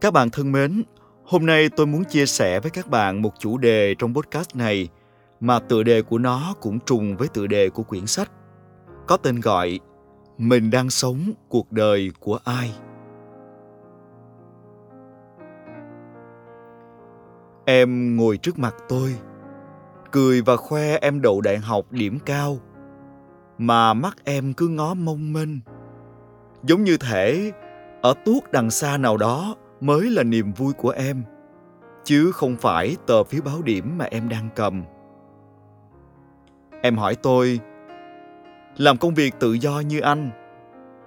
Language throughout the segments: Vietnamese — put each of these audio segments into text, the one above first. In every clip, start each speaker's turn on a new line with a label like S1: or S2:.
S1: Các bạn thân mến, hôm nay tôi muốn chia sẻ với các bạn một chủ đề trong podcast này mà tựa đề của nó cũng trùng với tựa đề của quyển sách. Có tên gọi Mình đang sống cuộc đời của ai? Em ngồi trước mặt tôi, cười và khoe em đậu đại học điểm cao, mà mắt em cứ ngó mông mênh. Giống như thể ở tuốt đằng xa nào đó mới là niềm vui của em, chứ không phải tờ phiếu báo điểm mà em đang cầm. Em hỏi tôi, làm công việc tự do như anh,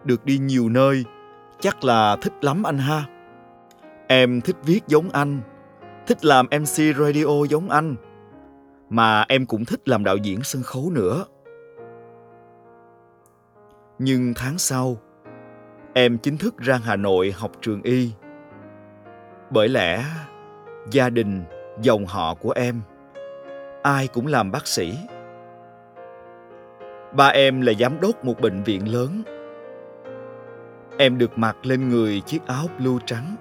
S1: được đi nhiều nơi, chắc là thích lắm anh ha? Em thích viết giống anh, thích làm mc radio giống anh, mà em cũng thích làm đạo diễn sân khấu nữa. Nhưng tháng sau, em chính thức ra hà nội học trường y bởi lẽ, gia đình, dòng họ của em, ai cũng làm bác sĩ. Ba em là giám đốc một bệnh viện lớn. Em được mặc lên người chiếc áo blue trắng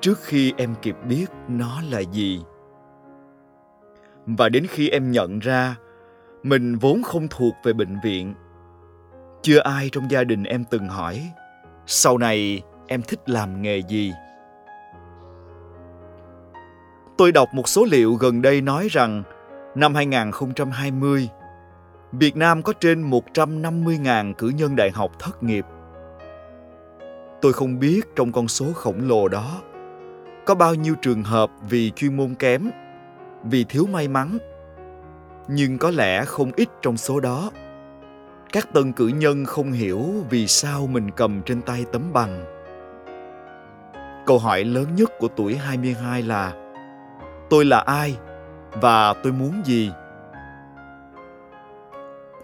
S1: trước khi em kịp biết nó là gì. Và đến khi em nhận ra mình vốn không thuộc về bệnh viện, chưa ai trong gia đình em từng hỏi, sau này em thích làm nghề gì? Tôi đọc một số liệu gần đây nói rằng năm 2020, Việt Nam có trên 150.000 cử nhân đại học thất nghiệp. Tôi không biết trong con số khổng lồ đó có bao nhiêu trường hợp vì chuyên môn kém, vì thiếu may mắn. Nhưng có lẽ không ít trong số đó. Các tân cử nhân không hiểu vì sao mình cầm trên tay tấm bằng. Câu hỏi lớn nhất của tuổi 22 là tôi là ai và tôi muốn gì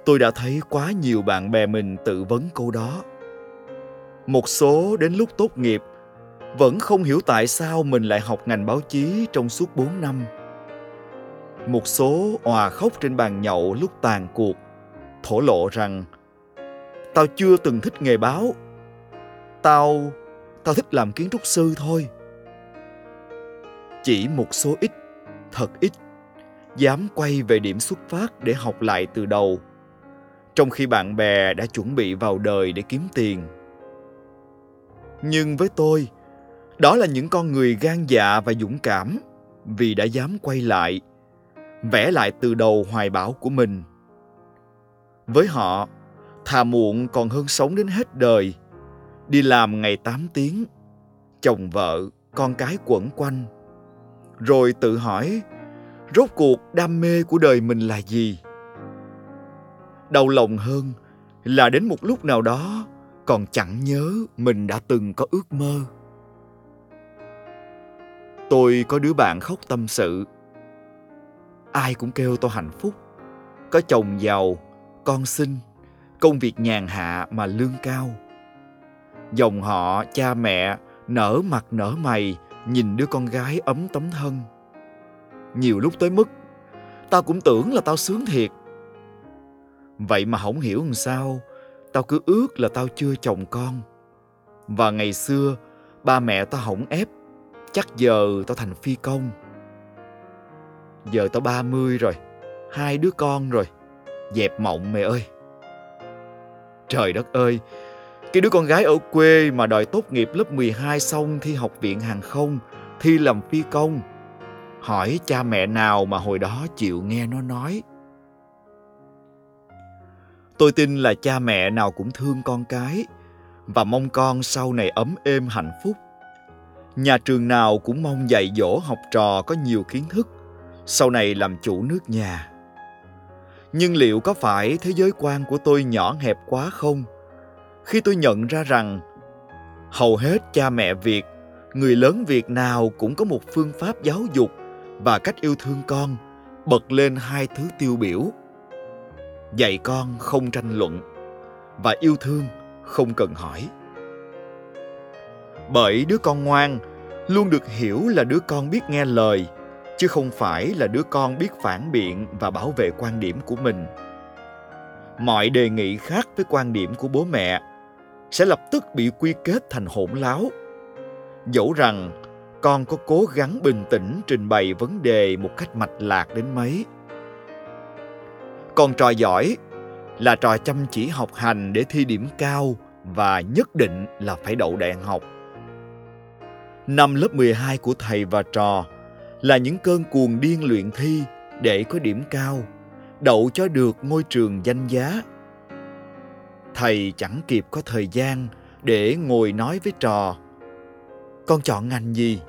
S1: tôi đã thấy quá nhiều bạn bè mình tự vấn câu đó một số đến lúc tốt nghiệp vẫn không hiểu tại sao mình lại học ngành báo chí trong suốt 4 năm. Một số òa khóc trên bàn nhậu lúc tàn cuộc, thổ lộ rằng Tao chưa từng thích nghề báo. Tao, tao thích làm kiến trúc sư thôi chỉ một số ít, thật ít, dám quay về điểm xuất phát để học lại từ đầu. Trong khi bạn bè đã chuẩn bị vào đời để kiếm tiền. Nhưng với tôi, đó là những con người gan dạ và dũng cảm, vì đã dám quay lại, vẽ lại từ đầu hoài bão của mình. Với họ, thà muộn còn hơn sống đến hết đời, đi làm ngày 8 tiếng, chồng vợ, con cái quẩn quanh rồi tự hỏi, rốt cuộc đam mê của đời mình là gì? Đau lòng hơn là đến một lúc nào đó còn chẳng nhớ mình đã từng có ước mơ. Tôi có đứa bạn khóc tâm sự. Ai cũng kêu tôi hạnh phúc. Có chồng giàu, con xinh, công việc nhàn hạ mà lương cao. Dòng họ, cha mẹ nở mặt nở mày nhìn đứa con gái ấm tấm thân. Nhiều lúc tới mức, tao cũng tưởng là tao sướng thiệt. Vậy mà không hiểu làm sao, tao cứ ước là tao chưa chồng con. Và ngày xưa, ba mẹ tao hỏng ép, chắc giờ tao thành phi công. Giờ tao ba mươi rồi, hai đứa con rồi, dẹp mộng mẹ ơi. Trời đất ơi cái đứa con gái ở quê mà đòi tốt nghiệp lớp 12 xong thi học viện hàng không, thi làm phi công. Hỏi cha mẹ nào mà hồi đó chịu nghe nó nói. Tôi tin là cha mẹ nào cũng thương con cái và mong con sau này ấm êm hạnh phúc. Nhà trường nào cũng mong dạy dỗ học trò có nhiều kiến thức, sau này làm chủ nước nhà. Nhưng liệu có phải thế giới quan của tôi nhỏ hẹp quá không? Khi tôi nhận ra rằng, hầu hết cha mẹ việt, người lớn việt nào cũng có một phương pháp giáo dục và cách yêu thương con bật lên hai thứ tiêu biểu. Dạy con không tranh luận và yêu thương không cần hỏi. Bởi đứa con ngoan luôn được hiểu là đứa con biết nghe lời, chứ không phải là đứa con biết phản biện và bảo vệ quan điểm của mình. Mọi đề nghị khác với quan điểm của bố mẹ sẽ lập tức bị quy kết thành hỗn láo dẫu rằng con có cố gắng bình tĩnh trình bày vấn đề một cách mạch lạc đến mấy con trò giỏi là trò chăm chỉ học hành để thi điểm cao và nhất định là phải đậu đại học. Năm lớp 12 của thầy và trò là những cơn cuồng điên luyện thi để có điểm cao, đậu cho được ngôi trường danh giá. Thầy chẳng kịp có thời gian để ngồi nói với trò. Con chọn ngành gì?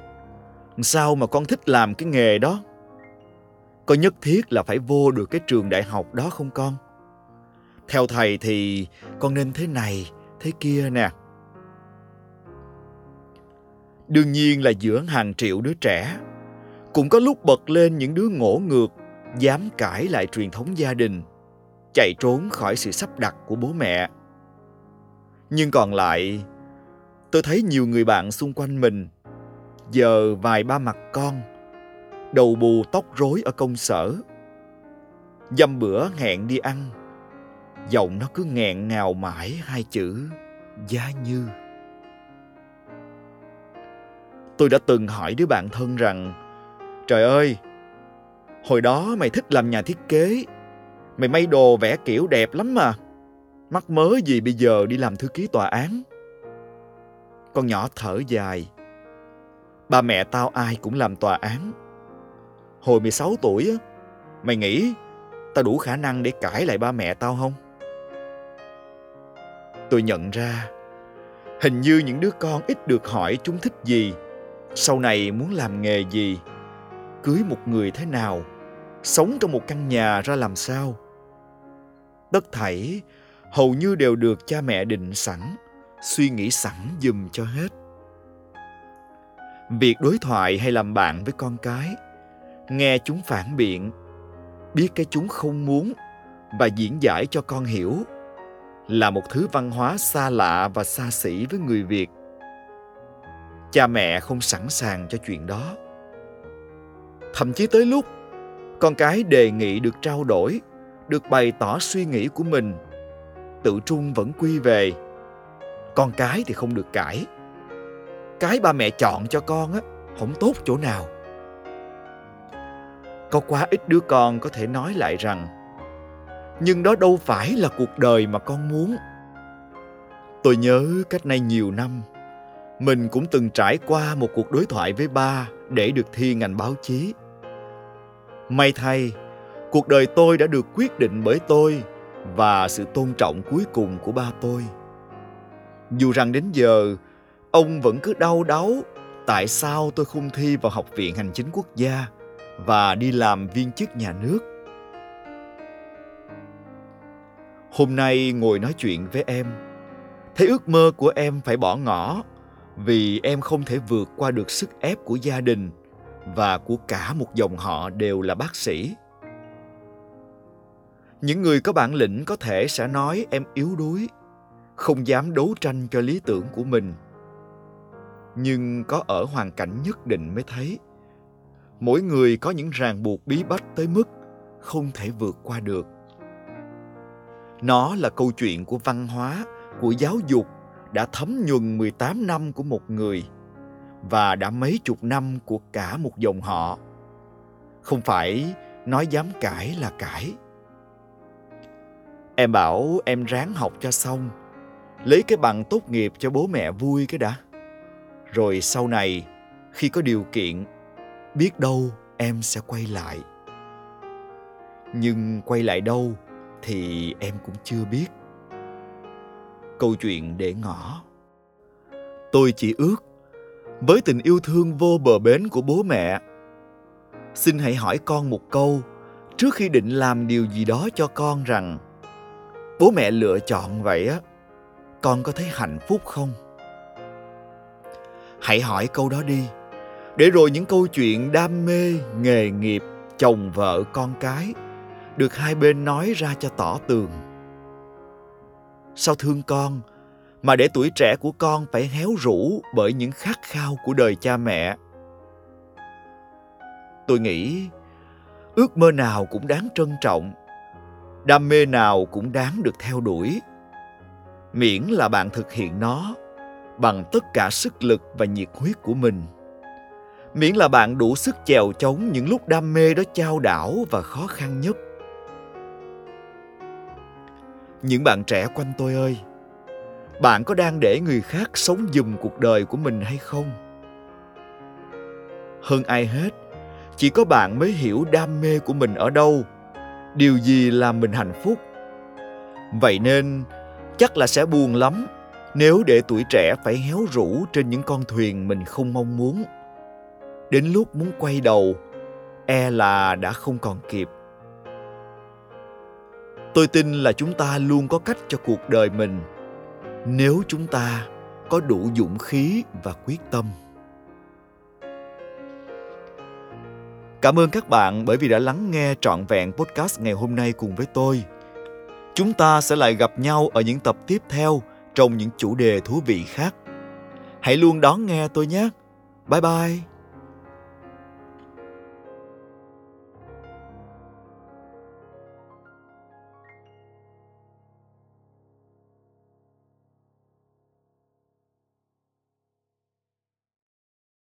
S1: Sao mà con thích làm cái nghề đó? Có nhất thiết là phải vô được cái trường đại học đó không con? Theo thầy thì con nên thế này, thế kia nè. Đương nhiên là giữa hàng triệu đứa trẻ, cũng có lúc bật lên những đứa ngỗ ngược, dám cãi lại truyền thống gia đình, chạy trốn khỏi sự sắp đặt của bố mẹ. Nhưng còn lại, tôi thấy nhiều người bạn xung quanh mình giờ vài ba mặt con đầu bù tóc rối ở công sở. Dăm bữa hẹn đi ăn giọng nó cứ nghẹn ngào mãi hai chữ giá như. Tôi đã từng hỏi đứa bạn thân rằng trời ơi hồi đó mày thích làm nhà thiết kế mày may đồ vẽ kiểu đẹp lắm mà mắc mớ gì bây giờ đi làm thư ký tòa án? Con nhỏ thở dài. Ba mẹ tao ai cũng làm tòa án. Hồi 16 tuổi á, mày nghĩ tao đủ khả năng để cãi lại ba mẹ tao không? Tôi nhận ra, hình như những đứa con ít được hỏi chúng thích gì, sau này muốn làm nghề gì, cưới một người thế nào, sống trong một căn nhà ra làm sao. Tất thảy hầu như đều được cha mẹ định sẵn, suy nghĩ sẵn dùm cho hết. Việc đối thoại hay làm bạn với con cái, nghe chúng phản biện, biết cái chúng không muốn và diễn giải cho con hiểu, là một thứ văn hóa xa lạ và xa xỉ với người việt. Cha mẹ không sẵn sàng cho chuyện đó. Thậm chí tới lúc, con cái đề nghị được trao đổi, được bày tỏ suy nghĩ của mình tự trung vẫn quy về. Con cái thì không được cãi. Cái ba mẹ chọn cho con á, không tốt chỗ nào. Có quá ít đứa con có thể nói lại rằng, nhưng đó đâu phải là cuộc đời mà con muốn. Tôi nhớ cách nay nhiều năm, mình cũng từng trải qua một cuộc đối thoại với ba để được thi ngành báo chí. May thay, cuộc đời tôi đã được quyết định bởi tôi và sự tôn trọng cuối cùng của ba tôi. Dù rằng đến giờ, ông vẫn cứ đau đáu tại sao tôi không thi vào học viện hành chính quốc gia và đi làm viên chức nhà nước. Hôm nay ngồi nói chuyện với em, thấy ước mơ của em phải bỏ ngỏ vì em không thể vượt qua được sức ép của gia đình và của cả một dòng họ đều là bác sĩ những người có bản lĩnh có thể sẽ nói em yếu đuối, không dám đấu tranh cho lý tưởng của mình nhưng có ở hoàn cảnh nhất định mới thấy, mỗi người có những ràng buộc bí bách tới mức không thể vượt qua được nó là câu chuyện của văn hóa, của giáo dục đã thấm nhuần 18 năm của một người và đã mấy chục năm của cả một dòng họ. Không phải nói dám cãi là cãi. Em bảo em ráng học cho xong, lấy cái bằng tốt nghiệp cho bố mẹ vui cái đã. Rồi sau này, khi có điều kiện, biết đâu em sẽ quay lại. Nhưng quay lại đâu thì em cũng chưa biết câu chuyện để ngỏ tôi chỉ ước với tình yêu thương vô bờ bến của bố mẹ xin hãy hỏi con một câu trước khi định làm điều gì đó cho con rằng bố mẹ lựa chọn vậy á, con có thấy hạnh phúc không? Hãy hỏi câu đó đi. Để rồi những câu chuyện đam mê, nghề nghiệp, chồng vợ, con cái được hai bên nói ra cho tỏ tường. Sao thương con mà để tuổi trẻ của con phải héo rũ bởi những khát khao của đời cha mẹ? Tôi nghĩ ước mơ nào cũng đáng trân trọng đam mê nào cũng đáng được theo đuổi. Miễn là bạn thực hiện nó bằng tất cả sức lực và nhiệt huyết của mình. Miễn là bạn đủ sức chèo chống những lúc đam mê đó chao đảo và khó khăn nhất. Những bạn trẻ quanh tôi ơi, bạn có đang để người khác sống dùm cuộc đời của mình hay không? Hơn ai hết, chỉ có bạn mới hiểu đam mê của mình ở đâu điều gì làm mình hạnh phúc? Vậy nên, chắc là sẽ buồn lắm nếu để tuổi trẻ phải héo rũ trên những con thuyền mình không mong muốn. Đến lúc muốn quay đầu e là đã không còn kịp. Tôi tin là chúng ta luôn có cách cho cuộc đời mình nếu chúng ta có đủ dũng khí và quyết tâm. Cảm ơn các bạn bởi vì đã lắng nghe trọn vẹn podcast ngày hôm nay cùng với tôi. Chúng ta sẽ lại gặp nhau ở những tập tiếp theo trong những chủ đề thú vị khác. Hãy luôn đón nghe tôi nhé. Bye bye.